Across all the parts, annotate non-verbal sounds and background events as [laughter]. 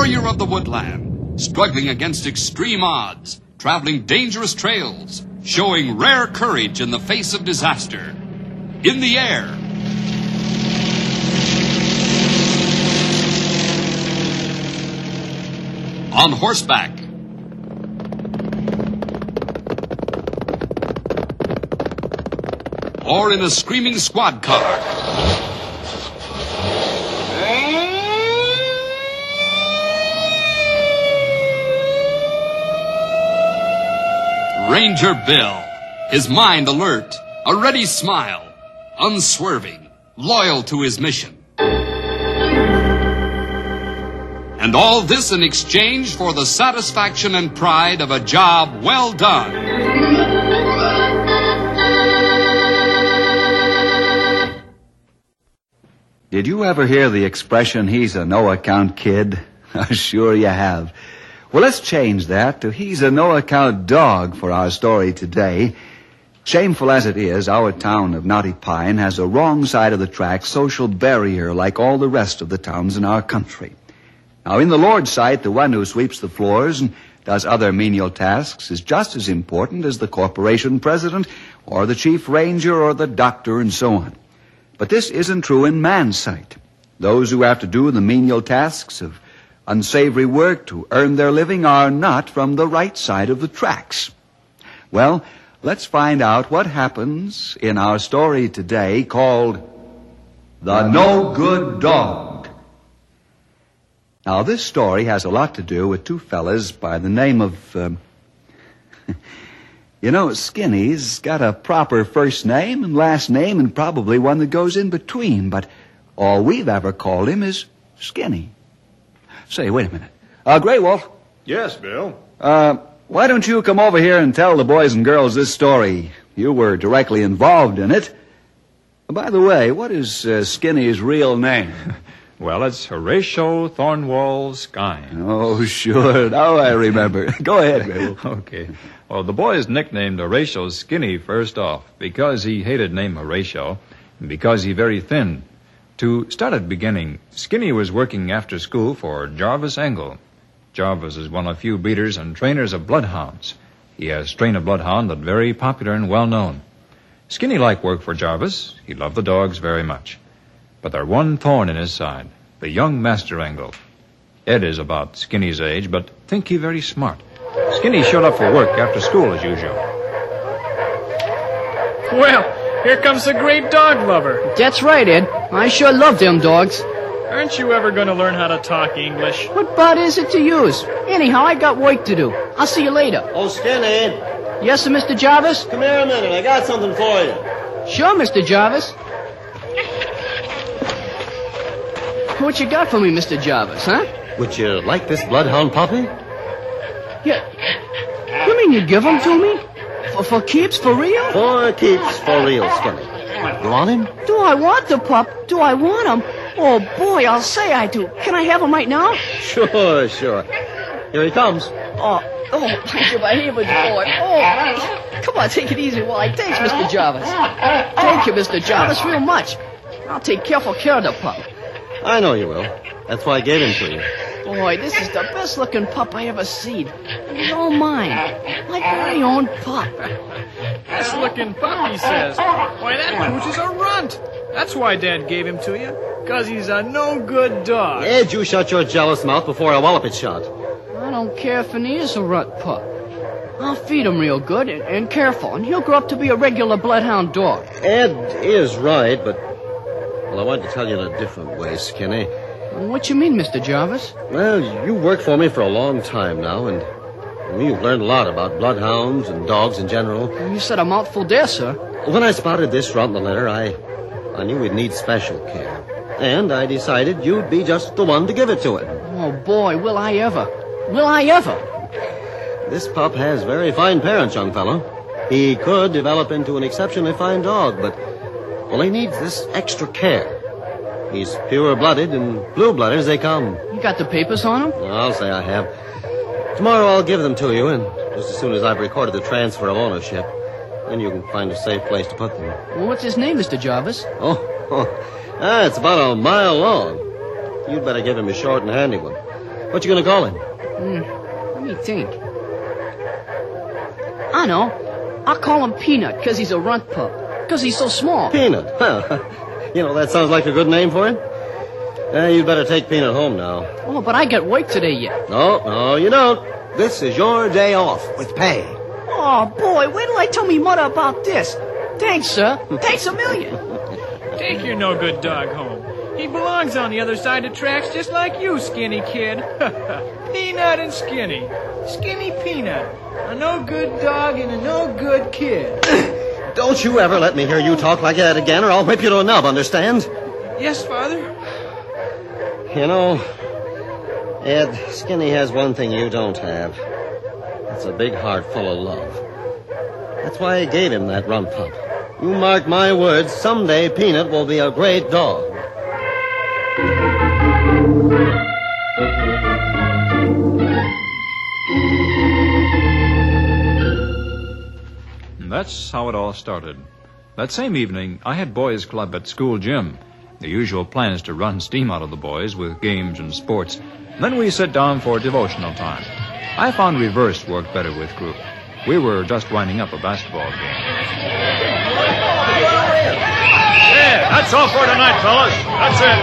Warrior of the woodland, struggling against extreme odds, traveling dangerous trails, showing rare courage in the face of disaster. In the air. On horseback. Or in a screaming squad car. Ranger Bill, his mind alert, a ready smile, unswerving, loyal to his mission. And all this in exchange for the satisfaction and pride of a job well done. Did you ever hear the expression, he's a no account kid? [laughs] sure you have. Well, let's change that to he's a no account dog for our story today. Shameful as it is, our town of Knotty Pine has a wrong side of the track social barrier like all the rest of the towns in our country. Now, in the Lord's sight, the one who sweeps the floors and does other menial tasks is just as important as the corporation president or the chief ranger or the doctor and so on. But this isn't true in man's sight. Those who have to do the menial tasks of unsavory work to earn their living are not from the right side of the tracks. Well, let's find out what happens in our story today called The No Good Dog. Now, this story has a lot to do with two fellas by the name of, um, [laughs] you know, Skinny's got a proper first name and last name and probably one that goes in between, but all we've ever called him is Skinny. Say, wait a minute. Uh, Grey Wolf, Yes, Bill. uh, why don't you come over here and tell the boys and girls this story? You were directly involved in it. By the way, what is uh, Skinny's real name? [laughs] Well, it's Horatio Thornwall Skine. Oh, sure. Now I remember. [laughs] Go ahead, Bill. [laughs] Okay. Well, the boys nicknamed Horatio Skinny first off because he hated name Horatio and because he very thin. To start at beginning, Skinny was working after school for Jarvis Engel. Jarvis is one of few breeders and trainers of bloodhounds. He has trained a bloodhound that very popular and well known. Skinny liked work for Jarvis. He loved the dogs very much. But there one thorn in his side, the young Master Engel. Ed is about Skinny's age, but think he very smart. Skinny showed up for work after school as usual. Well, here comes the great dog lover. That's right, Ed. I sure love them dogs. Aren't you ever going to learn how to talk English? What butt is it to use? Anyhow, I got work to do. I'll see you later. Oh, Skinny, Yes, sir, Mr. Jarvis? come here a minute. I got something for you. Sure, Mr. Jarvis. What you got for me, Mr. Jarvis, huh? Would you like this bloodhound puppy? Yeah. You mean you give him to me? For, for keeps, for real? For keeps, for real, Skinny. You want him? Do I want the pup? Do I want him? Oh, boy, I'll say I do. Can I have him right now? Sure, sure. Here he comes. Oh, oh, thank you very much, boy. Oh, come on, take it easy while I thanks, Mr. Jarvis. Thank you, Mr. Jarvis, real much. I'll take careful care of the pup. I know you will. That's why I gave him to you. Boy, this is the best looking pup I ever seen. No mine. My very own pup. Best looking pup, he says. Why, that pooch is a runt. That's why Dad gave him to you. Because he's a no good dog. Ed, you shut your jealous mouth before I wallop it shut. I don't care if he is a runt pup. I'll feed him real good and, and careful, and he'll grow up to be a regular bloodhound dog. Ed is right, but. Well, I wanted to tell you in a different way, Skinny. What you mean, Mr. Jarvis? Well, you worked for me for a long time now, and you've learned a lot about bloodhounds and dogs in general. You said a mouthful there, sir. When I spotted this in the litter, I, I knew we'd need special care. And I decided you'd be just the one to give it to it. Oh, boy, will I ever. Will I ever? This pup has very fine parents, young fellow. He could develop into an exceptionally fine dog, but, well, he needs this extra care. He's pure-blooded and blue-blooded as they come. You got the papers on him? I'll say I have. Tomorrow I'll give them to you, and just as soon as I've recorded the transfer of ownership, then you can find a safe place to put them. Well, what's his name, Mr. Jarvis? Oh, oh ah, it's about a mile long. You'd better give him a short and handy one. What you gonna call him? Let me think. I know. I'll call him Peanut because he's a runt pup. Because he's so small. Peanut. Well, you know, that sounds like a good name for him. Uh, you'd better take Peanut home now. Oh, but I get work today yet. No, no, you don't. This is your day off with pay. Oh, boy, wait till I tell me mother about this. Thanks, sir. Thanks a million. Take your no good dog home. He belongs on the other side of tracks just like you, skinny kid. [laughs] Peanut and Skinny. Skinny Peanut. A no good dog and a no good kid. [coughs] Don't you ever let me hear you talk like that again, or I'll whip you to a nub, understand? Yes, Father? You know, Ed, Skinny has one thing you don't have. It's a big heart full of love. That's why I gave him that rump pup. You mark my words, someday Peanut will be a great dog. That's how it all started. That same evening, I had boys' club at school gym. The usual plan is to run steam out of the boys with games and sports. Then we sit down for devotional time. I found reverse worked better with group. We were just winding up a basketball game. Yeah, that's all for tonight, fellas. That's it.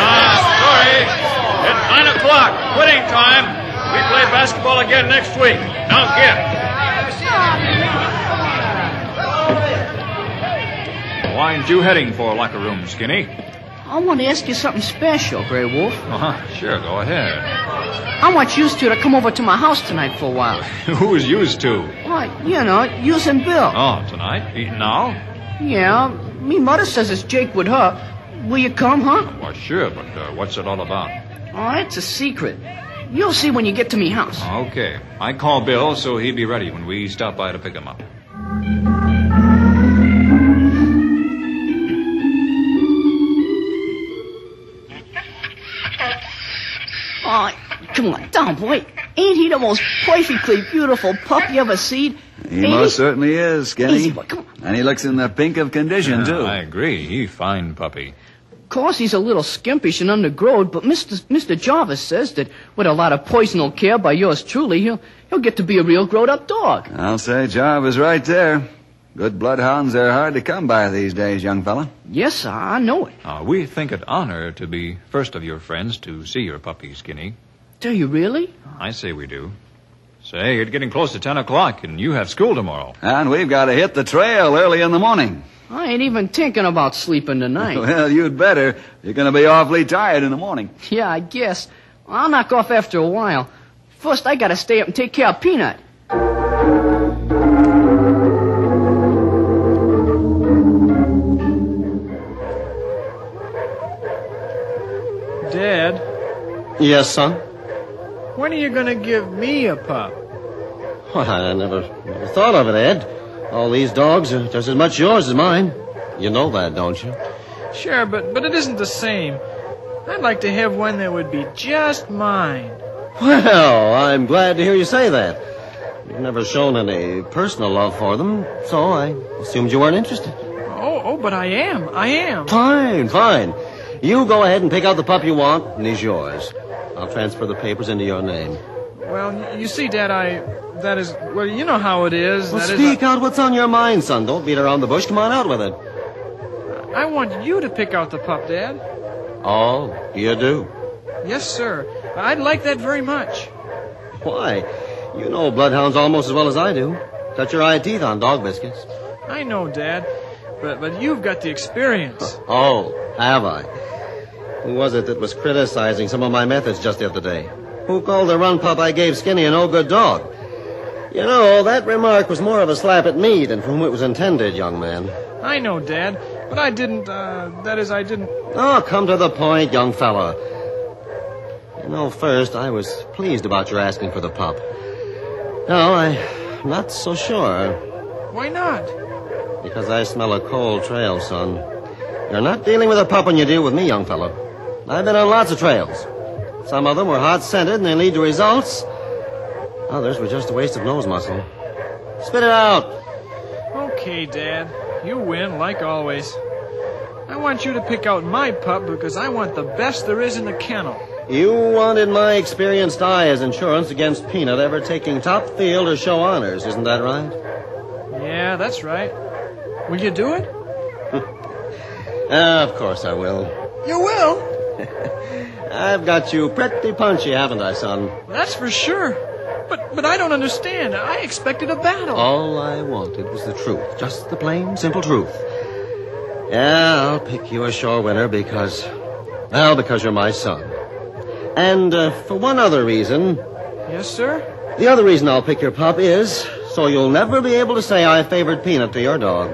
Ah, sorry. It's nine o'clock. Quitting time. We play basketball again next week. Now get. Why aren't you heading for locker room, Skinny? I want to ask you something special, Grey Wolf. Uh-huh. Sure, go ahead. I want you two to come over to my house tonight for a while. [laughs] Who's used to? Why, you know, you and Bill. Oh, tonight? Eating now? Yeah, me mother says it's Jake with her. Will you come, huh? Why, sure, but uh, what's it all about? Oh, it's a secret. You'll see when you get to me house. Okay. I call Bill so he'd be ready when we stop by to pick him up. Come on, down, boy. Ain't he the most perfectly beautiful pup you ever seen? He Ain't most certainly is, Skinny. Easy, boy, come on. And he looks in the pink of condition, too. I agree. He fine puppy. Of course, he's a little skimpish and undergrowed, but Mr. Mr. Jarvis says that with a lot of personal care by yours truly, he'll he'll get to be a real grown-up dog. I'll say Jarvis right there. Good bloodhounds are hard to come by these days, young fella. Yes, sir, I know it. Uh, we think it honor to be first of your friends to see your puppy, Skinny. Do you really? I say we do. Say, it's getting close to 10 o'clock, and you have school tomorrow. And we've got to hit the trail early in the morning. I ain't even thinking about sleeping tonight. [laughs] Well, you'd better. You're going to be awfully tired in the morning. yeah, I guess. I'll knock off after a while. First, I gotta stay up and take care of Peanut. Dad, Yes, son? When are you gonna give me a pup? Well, I never, never thought of it, Ed. All these dogs are just as much yours as mine. You know that, don't you? Sure, but but it isn't the same. I'd like to have one that would be just mine. Well, I'm glad to hear you say that. You've never shown any personal love for them, so I assumed you weren't interested. Oh, oh, but I am. I am. Fine, fine. You go ahead and pick out the pup you want, and he's yours. I'll transfer the papers into your name. Well, you see, Dad, I that is well, you know how it is. Well, That is, speak out what's on your mind, son. Don't beat around the bush. Come on out with it. I, I want you to pick out the pup, Dad. Oh, you do? Yes, sir. I'd like that very much. Why? You know bloodhounds almost as well as I do. Cut your eye teeth on dog biscuits. I know, Dad, but but you've got the experience. Oh, have I? Who was it that was criticizing some of my methods just the other day? Who called the run pup I gave Skinny an no good dog? You know, that remark was more of a slap at me than for whom it was intended, young man. I know, Dad, but I didn't. Uh, that is, I didn't. Oh, come to the point, young fella. You know, first, I was pleased about your asking for the pup. No, I'm not so sure. Why not? Because I smell a cold trail, son. You're not dealing with a pup when you deal with me, young fellow. I've been on lots of trails. Some of them were hot scented and they lead to results. Others were just a waste of nose muscle. Spit it out. Okay, Dad. You win, like always. I want you to pick out my pup because I want the best there is in the kennel. You wanted my experienced eye as insurance against Peanut ever taking top field or show honors, isn't that right? Yeah, that's right. Will you do it? Ah, [laughs] of course I will. You will. [laughs] I've got you pretty punchy, haven't I, son? That's for sure. But but I don't understand. I expected a battle. All I wanted was the truth. Just the plain, simple truth. Yeah, I'll pick you a sure winner because, well, because you're my son. And uh, for one other reason, Yes, sir. the other reason I'll pick your pup is so you'll never be able to say I favored Peanut to your dog.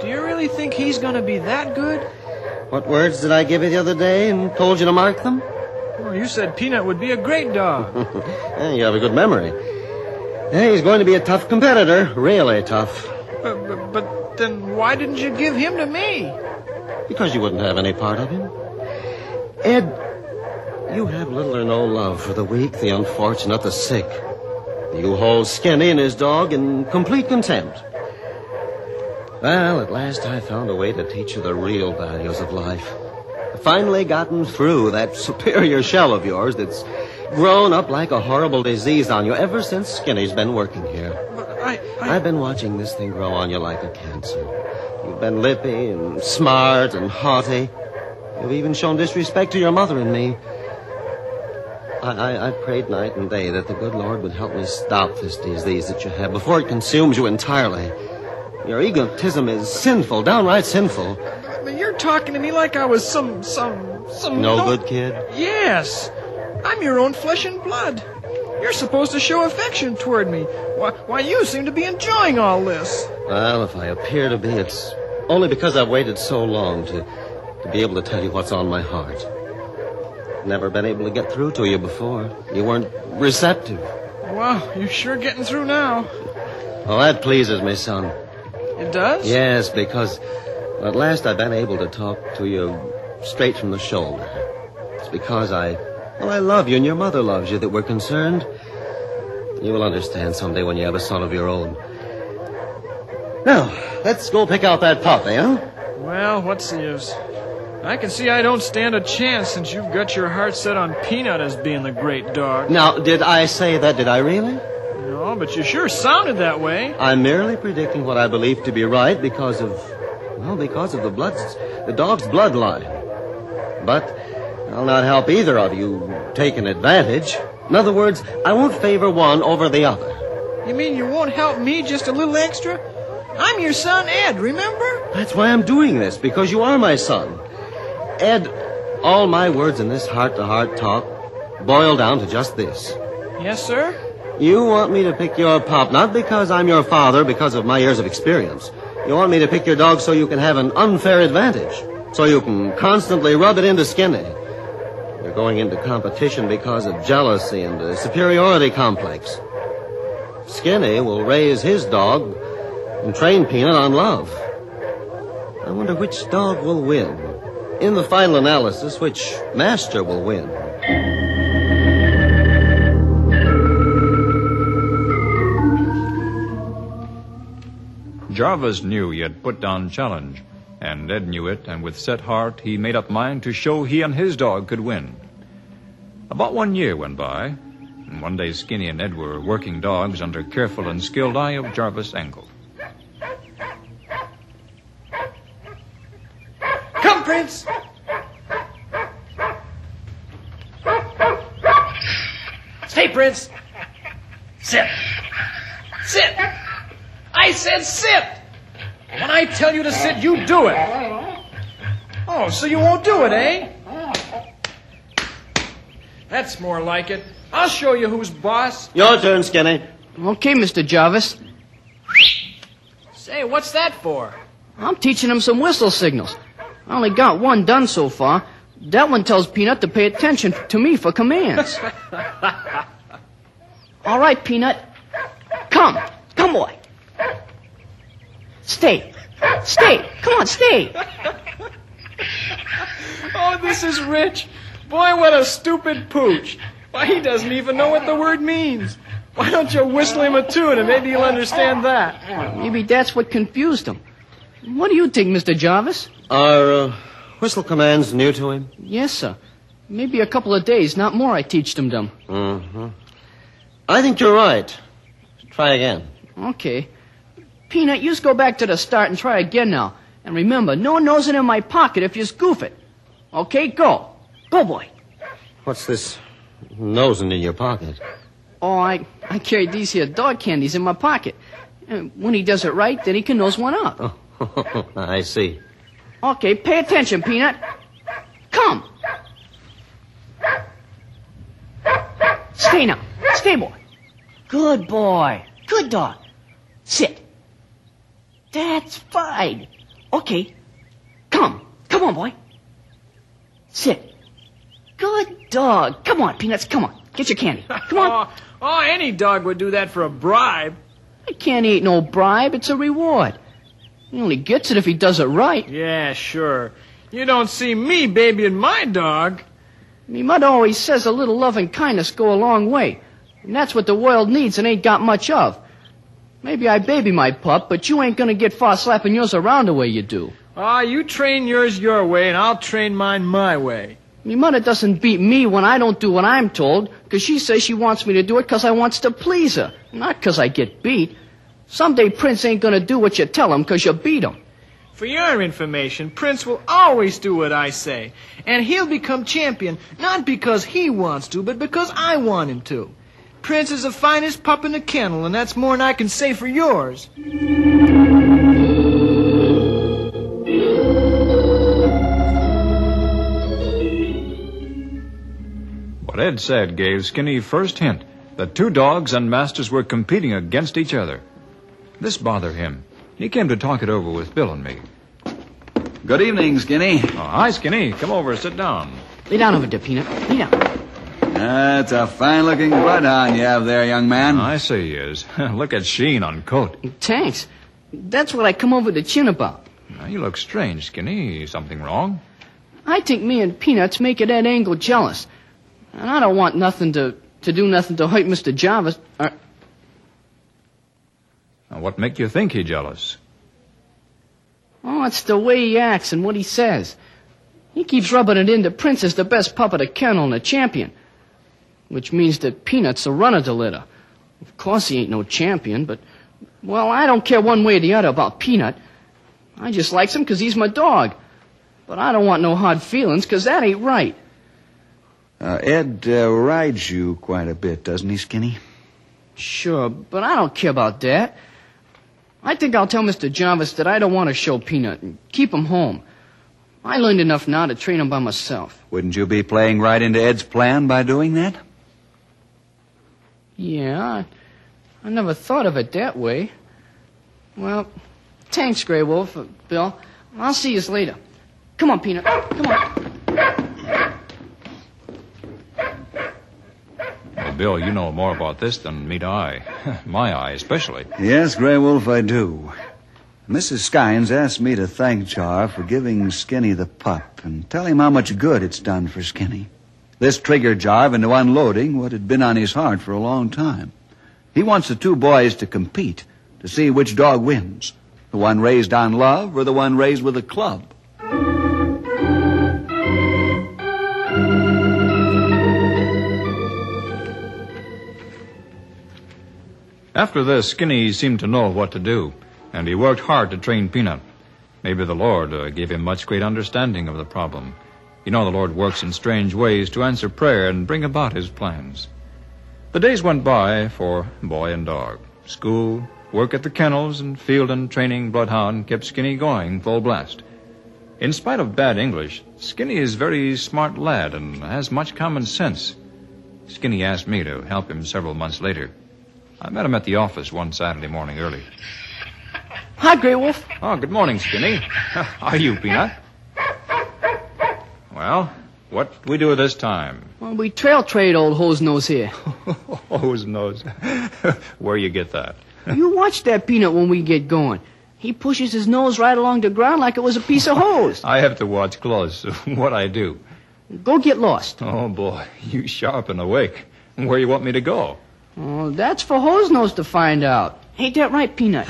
Do you really think he's going to be that good? What words did I give you the other day and told you to mark them? Well, you said Peanut would be a great dog. [laughs] Yeah, you have a good memory. Yeah, he's going to be a tough competitor, really tough. but, but, but then why didn't you give him to me? Because you wouldn't have any part of him. Ed, you have little or no love for the weak, the unfortunate, the sick. You hold Skinny and his dog in complete contempt. Well, at last I found a way to teach you the real values of life. I've finally gotten through that [laughs] superior shell of yours that's grown up like a horrible disease on you ever since Skinny's been working here. I, I, I've been watching this thing grow on you like a cancer. You've been lippy and smart and haughty. You've even shown disrespect to your mother and me. I, I, I prayed night and day that the good Lord would help me stop this disease that you have before it consumes you entirely. Your egotism is sinful, downright sinful. but you're talking to me like I was some, some, some. No good kid. Yes. I'm your own flesh and blood. You're supposed to show affection toward me. Why, why you seem to be enjoying all this. Well, if I appear to be, it's only because I've waited so long to, to be able to tell you what's on my heart. Never been able to get through to you before. You weren't receptive. Wow, you're sure getting through now. Oh, that pleases me, son. It does? Yes, because at last I've been able to talk to you straight from the shoulder. It's because I, well, I love you and your mother loves you that we're concerned. You will understand someday when you have a son of your own. Now, let's go pick out that pup, eh? Huh? Well, what's the use? I can see I don't stand a chance since you've got your heart set on Peanut as being the great dog. Now, did I say that? Did I really? No, but you sure sounded that way. I'm merely predicting what I believe to be right because of, well, because of the blood, the dog's bloodline. But I'll not help either of you take an advantage. In other words, I won't favor one over the other. You mean you won't help me just a little extra? I'm your son, Ed, remember? That's why I'm doing this, because you are my son. Ed, all my words in this heart-to-heart talk boil down to just this. Yes, sir? You want me to pick your pup, not because I'm your father, because of my years of experience. You want me to pick your dog so you can have an unfair advantage, so you can constantly rub it into Skinny. You're going into competition because of jealousy and a superiority complex. Skinny will raise his dog and train Peanut on love. I wonder which dog will win. In the final analysis, which master will win. Jarvis knew he had put down challenge, and Ed knew it, and with set heart he made up mind to show he and his dog could win. About one year went by, and one day Skinny and Ed were working dogs under careful and skilled eye of Jarvis Engel. Come, Prince! Stay, Prince! Sit! Sit! I said sit! When I tell you to sit, you do it! Oh, so you won't do it, eh? That's more like it. I'll show you who's boss. Your turn, Skinny. Okay, Mr. Jarvis. Say, what's that for? I'm teaching him some whistle signals. I only got one done so far. That one tells Peanut to pay attention to me for commands. [laughs] All right, Peanut. Come. Come, boy. Stay. Stay. Come on, stay. Oh, this is rich. Boy, what a stupid pooch. Why, he doesn't even know what the word means. Why don't you whistle him a tune and maybe he'll understand that? Maybe that's what confused him. What do you think, Mr. Jarvis? Are uh, whistle commands new to him? Yes, sir. Maybe a couple of days, not more, I teach them them. Mm-hmm. I think you're right. Try again. Okay. Peanut, you just go back to the start and try again now. And remember, no nosing in my pocket if you goof it. Okay, go. Go, boy. What's this nosing in your pocket? Oh, I, I carried these here dog candies in my pocket. And when he does it right, then he can nose one up. Oh, [laughs] I see. Okay, pay attention, Peanut. Come. Stay now. Stay, boy. Good boy. Good dog. Sit. That's fine. Okay. Come. Come on, boy. Sit. Good dog. Come on, Peanuts. Come on. Get your candy. Come on. [laughs] Oh, oh, any dog would do that for a bribe. I can't eat no bribe. It's a reward. He only gets it if he does it right. Yeah, sure. You don't see me babying my dog. Me mother always says a little love and kindness go a long way. And that's what the world needs and ain't got much of. Maybe I baby my pup, but you ain't gonna get far slapping yours around the way you do. Ah, you train yours your way, and I'll train mine my way. Me mother doesn't beat me when I don't do what I'm told, 'cause she says she wants me to do it 'cause I wants to please her, not 'cause I get beat. Someday Prince ain't gonna do what you tell him 'cause you beat him. For your information, Prince will always do what I say. And he'll become champion, not because he wants to, but because I want him to. Prince is the finest pup in the kennel, and that's more'n I can say for yours. What Ed said gave Skinny first hint that two dogs and masters were competing against each other. This bothered him. He came to talk it over with Bill and me. Good evening, Skinny. Oh, hi, Skinny. Come over, sit down. Lay down over there, Peanut. Lay down. That's a fine-looking bloodhound you have there, young man. I say he is. [laughs] Look at sheen on coat. Thanks. That's what I come over to chin about. Now, you look strange, Skinny. Something wrong? I think me and Peanuts making Ed Engel jealous. And I don't want nothing to, to do nothing to hurt Mr. Jarvis. Uh, Now, what make you think he jealous? oh, it's the way he acts and what he says. He keeps rubbing it in that Prince is the best pup of the kennel and a champion. Which means that Peanut's a runner to litter. Of course he ain't no champion, but, well, I don't care one way or the other about Peanut. I just likes him 'cause he's my dog. But I don't want no hard feelings 'cause that ain't right. Uh, Ed uh, rides you quite a bit, doesn't he, Skinny? Sure, but I don't care about that. I think I'll tell Mr. Jarvis that I don't want to show Peanut and keep him home. I learned enough now to train him by myself. Wouldn't you be playing right into Ed's plan by doing that? Yeah, I, I never thought of it that way. Well, thanks, Grey Wolf, uh, Bill. I'll see you later. Come on, Peanut. Come on. Well, Bill, you know more about this than meet I. [laughs] My eye, especially. Yes, Grey Wolf, I do. Mrs. Skynes asked me to thank Char for giving Skinny the pup and tell him how much good it's done for Skinny. This triggered Jarv into unloading what had been on his heart for a long time. He wants the two boys to compete to see which dog wins. The one raised on love or the one raised with a club. After this, Skinny seemed to know what to do, and he worked hard to train Peanut. Maybe the Lord uh, gave him much great understanding of the problem. You know, the Lord works in strange ways to answer prayer and bring about his plans. The days went by for boy and dog. School, work at the kennels, and field and training bloodhound kept Skinny going full blast. In spite of bad English, Skinny is a very smart lad and has much common sense. Skinny asked me to help him several months later. I met him at the office one Saturday morning early. Hi, Grey Wolf. Oh, good morning, Skinny. [laughs] How Are you, Peanut? Well, what we do this time? Well, we trail trade old hose nose here. [laughs] Hose nose. [laughs] Where you get that? you watch that Peanut when we get going. He pushes his nose right along the ground like it was a piece of hose. [laughs] I have to watch close what I do. Go get lost. Oh, boy, you sharp and awake. Where you want me to go? Oh, that's for hose nose to find out. Ain't that right, Peanut?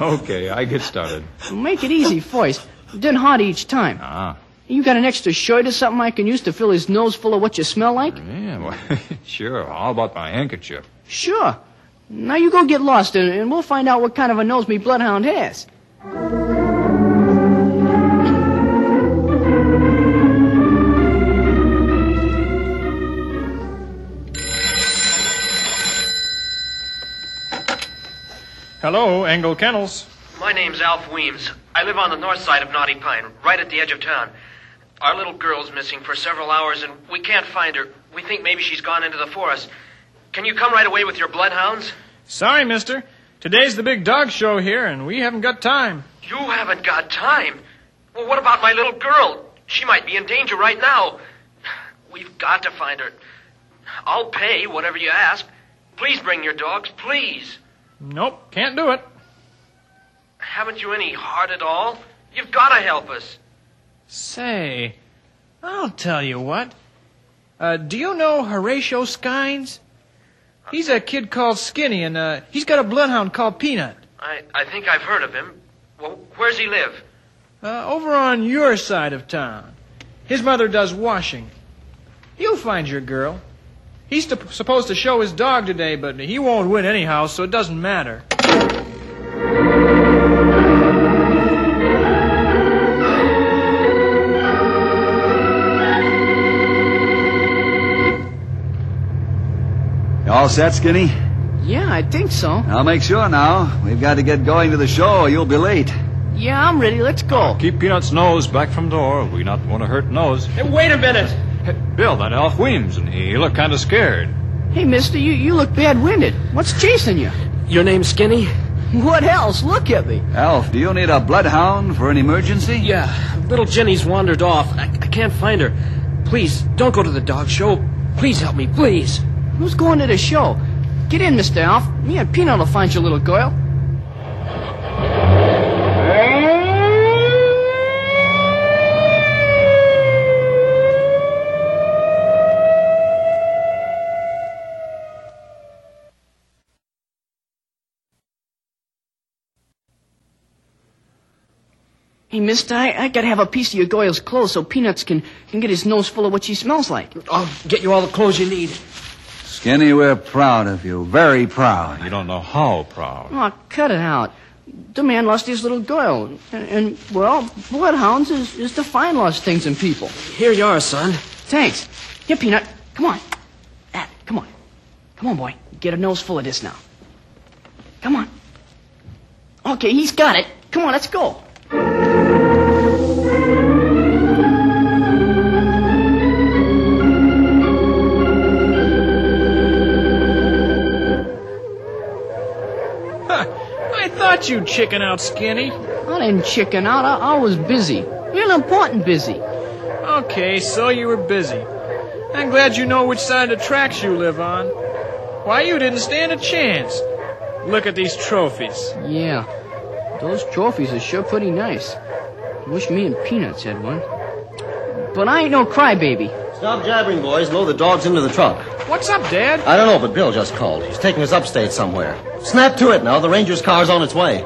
Okay, I get started. Make it easy first. Then hot each time. Ah. You got an extra shirt or something I can use to fill his nose full of what you smell like? Yeah, well, [laughs] sure. How about my handkerchief? Sure. Now you go get lost and, and we'll find out what kind of a nose me bloodhound has. Hello, Engel Kennels. My name's Alf Weems. I live on the north side of Knotty Pine, right at the edge of town. Our little girl's missing for several hours, and we can't find her. We think maybe she's gone into the forest. Can you come right away with your bloodhounds? Sorry, mister. Today's the big dog show here, and we haven't got time. You haven't got time. Well, what about my little girl? She might be in danger right now. We've got to find her. I'll pay whatever you ask. Please bring your dogs, please. Nope, can't do it. Haven't you any heart at all? You've got to help us. Say, I'll tell you what. Uh, do you know Horatio Skynes? He's a kid called Skinny, and uh, he's got a bloodhound called Peanut. I, I think I've heard of him. Well, where's he live? Uh, over on your side of town. His mother does washing. You'll find your girl. He's to, supposed to show his dog today, but he won't win anyhow, so it doesn't matter. All set, Skinny? Yeah, I think so. I'll make sure now. We've got to get going to the show or you'll be late. Yeah, I'm ready. Let's go. Keep Peanut's nose back from door. We not want to hurt nose. Hey, wait a minute. Hey, Bill, that Alf Weems, and he looked kind of scared. Hey, mister, you, you look bad-winded. What's chasing you? Your name's Skinny? What else? Look at me. Alf, do you need a bloodhound for an emergency? Yeah, little Jenny's wandered off. I, I can't find her. Please, don't go to the dog show. Please help me, please. Who's going to the show? Get in, Mr. Alf. Me and Peanut will find your little girl. Hey, mister, I, I gotta have a piece of your girl's clothes so Peanuts can, can get his nose full of what she smells like. I'll get you all the clothes you need. Skinny, we're proud of you. Very proud. You don't know how proud. Oh, cut it out. The man lost his little girl. And, and well, bloodhounds is, is to find lost things in people. Here you are, son. Thanks. Here, Peanut. Come on. That, come on. Come on, boy. Get a nose full of this now. Come on. Okay, he's got it. Come on, let's go. I you'd chicken out, Skinny. I didn't chicken out. I, I was busy. Real important busy. Okay, so you were busy. I'm glad you know which side of the tracks you live on. Why, you didn't stand a chance. Look at these trophies. Yeah. Those trophies are sure pretty nice. Wish me and Peanuts had one. But I ain't no crybaby. Stop jabbering, boys. Load the dogs into the truck. What's up, Dad? I don't know, but Bill just called. He's taking us upstate somewhere. Snap to it now. The Ranger's car's on its way.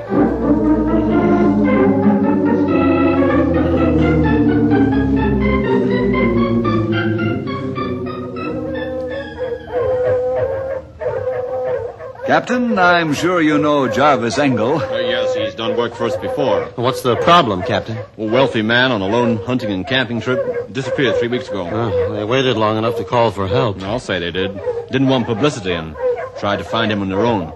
Captain, I'm sure you know Jarvis Engel. Yes, he's done work for us before. What's the problem, Captain? A wealthy man on a lone hunting and camping trip disappeared three weeks ago. Oh, they waited long enough to call for help. I'll say they did. Didn't want publicity and tried to find him on their own.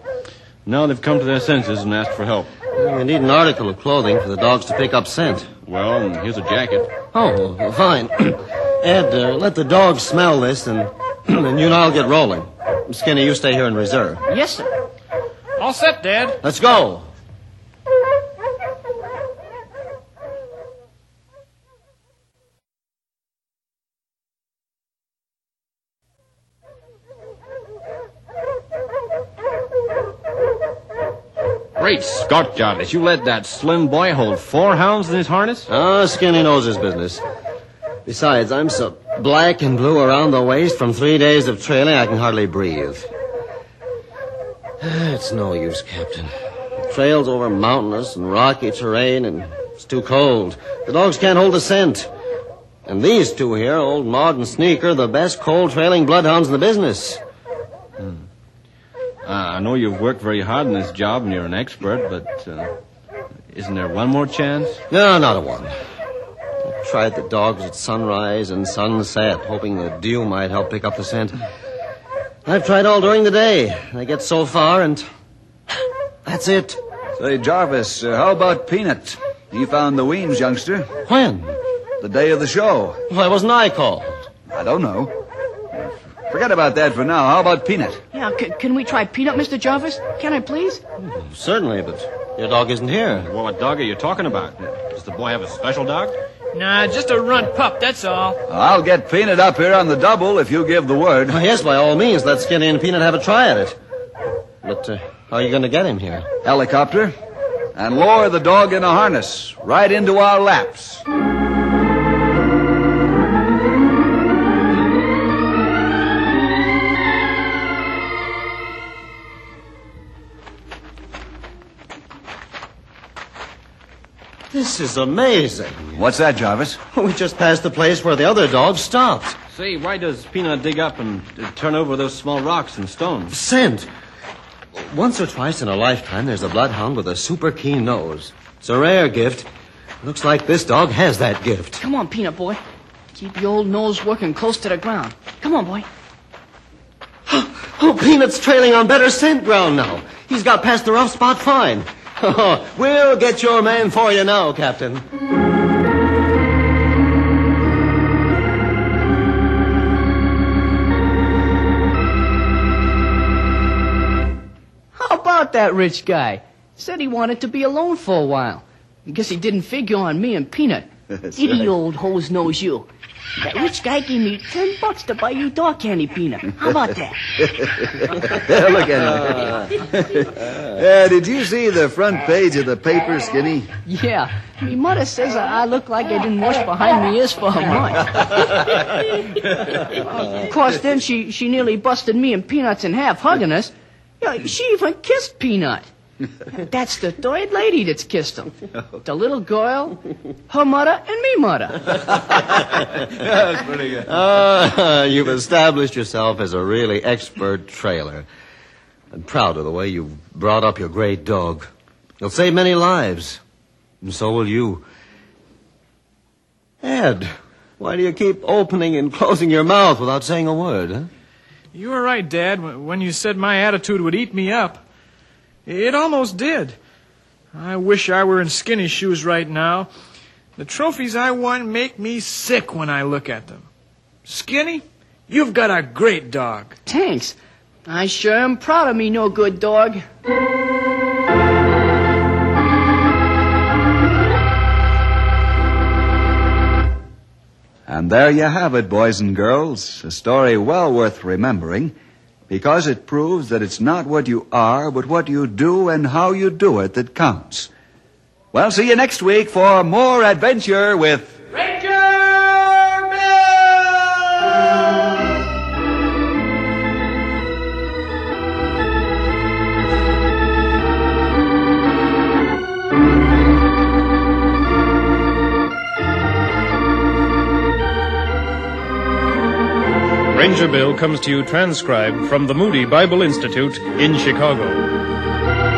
Now they've come to their senses and asked for help. Well, we need an article of clothing for the dogs to pick up scent. Well, here's a jacket. Oh, well, fine. [clears throat] Ed, uh, let the dogs smell this, and, [clears throat] and you and I'll get rolling. Skinny, you stay here in reserve. Yes, sir. All set, Dad. Let's go. Great Scott, Jarvis. You let that slim boy hold four hounds in his harness? Ah, Skinny knows his business. Besides, I'm so black and blue around the waist from three days of trailing I can hardly breathe. [sighs] It's no use, Captain. The Trails over mountainous and rocky terrain, and It's too cold. The dogs can't hold the scent. And these two here, old Maud and Sneaker, the best cold trailing bloodhounds in the business. Uh, I know you've worked very hard in this job and you're an expert, but uh, isn't there one more chance? No, not a one. I tried the dogs at sunrise and sunset, hoping the dew might help pick up the scent. I've tried all during the day. I get so far, and that's it. Say, Jarvis, uh, how about Peanut? He found the Weems youngster When? the day of the show. Why wasn't I called? I don't know. Forget about that for now. How about Peanut? Yeah, c- can we try Peanut, Mr. Jarvis? Can I please? Certainly, but your dog isn't here. Well, what dog are you talking about? Does the boy have a special dog? Nah, just a runt pup, that's all. I'll get Peanut up here on the double if you give the word. Why, yes, by all means, let Skinny and Peanut have a try at it. But uh, how are you going to get him here? Helicopter. And lower the dog in a harness right into our laps. This is amazing. What's that, Jarvis? [laughs] We just passed the place where the other dogs stopped. Say, why does Peanut dig up and uh, turn over those small rocks and stones? Scent. Once or twice in a lifetime, there's a bloodhound with a super keen nose. It's a rare gift. Looks like this dog has that gift. Come on, Peanut boy. Keep your old nose working close to the ground. Come on, boy. [gasps] Oh, Peanut's trailing on better scent ground now. He's got past the rough spot fine. Oh, [laughs] we'll get your man for you now, Captain. How about that rich guy? Said he wanted to be alone for a while. I Guess he didn't figure on me and Peanut. [laughs] Diddy old hose nose you. That rich guy gave me ten bucks to buy you dog candy, Peanut. How about that? Look at him. [laughs] uh, did you see the front page of the paper, Skinny? Yeah, me mother says I I look like I didn't wash behind me ears for a month. [laughs] of course, then she, she nearly busted me and Peanuts in half, hugging us. Yeah, she even kissed Peanut. [laughs] That's the third lady that's kissed him. The little girl, her mother, and me mother. [laughs] Ah, you've established yourself as a really expert trailer. I'm proud of the way you've brought up your great dog. He'll save many lives. And so will you. Ed, why do you keep opening and closing your mouth without saying a word, huh? You were right, Dad, when you said my attitude would eat me up. It almost did. I wish I were in skinny shoes right now. The trophies I won make me sick when I look at them. Skinny, you've got a great dog. Thanks. I sure am proud of me, no good dog. And there you have it, boys and girls. A story well worth remembering because it proves that it's not what you are, but what you do and how you do it that counts. Well, see you next week for more adventure with Ranger Bill comes to you transcribed from the Moody Bible Institute in Chicago.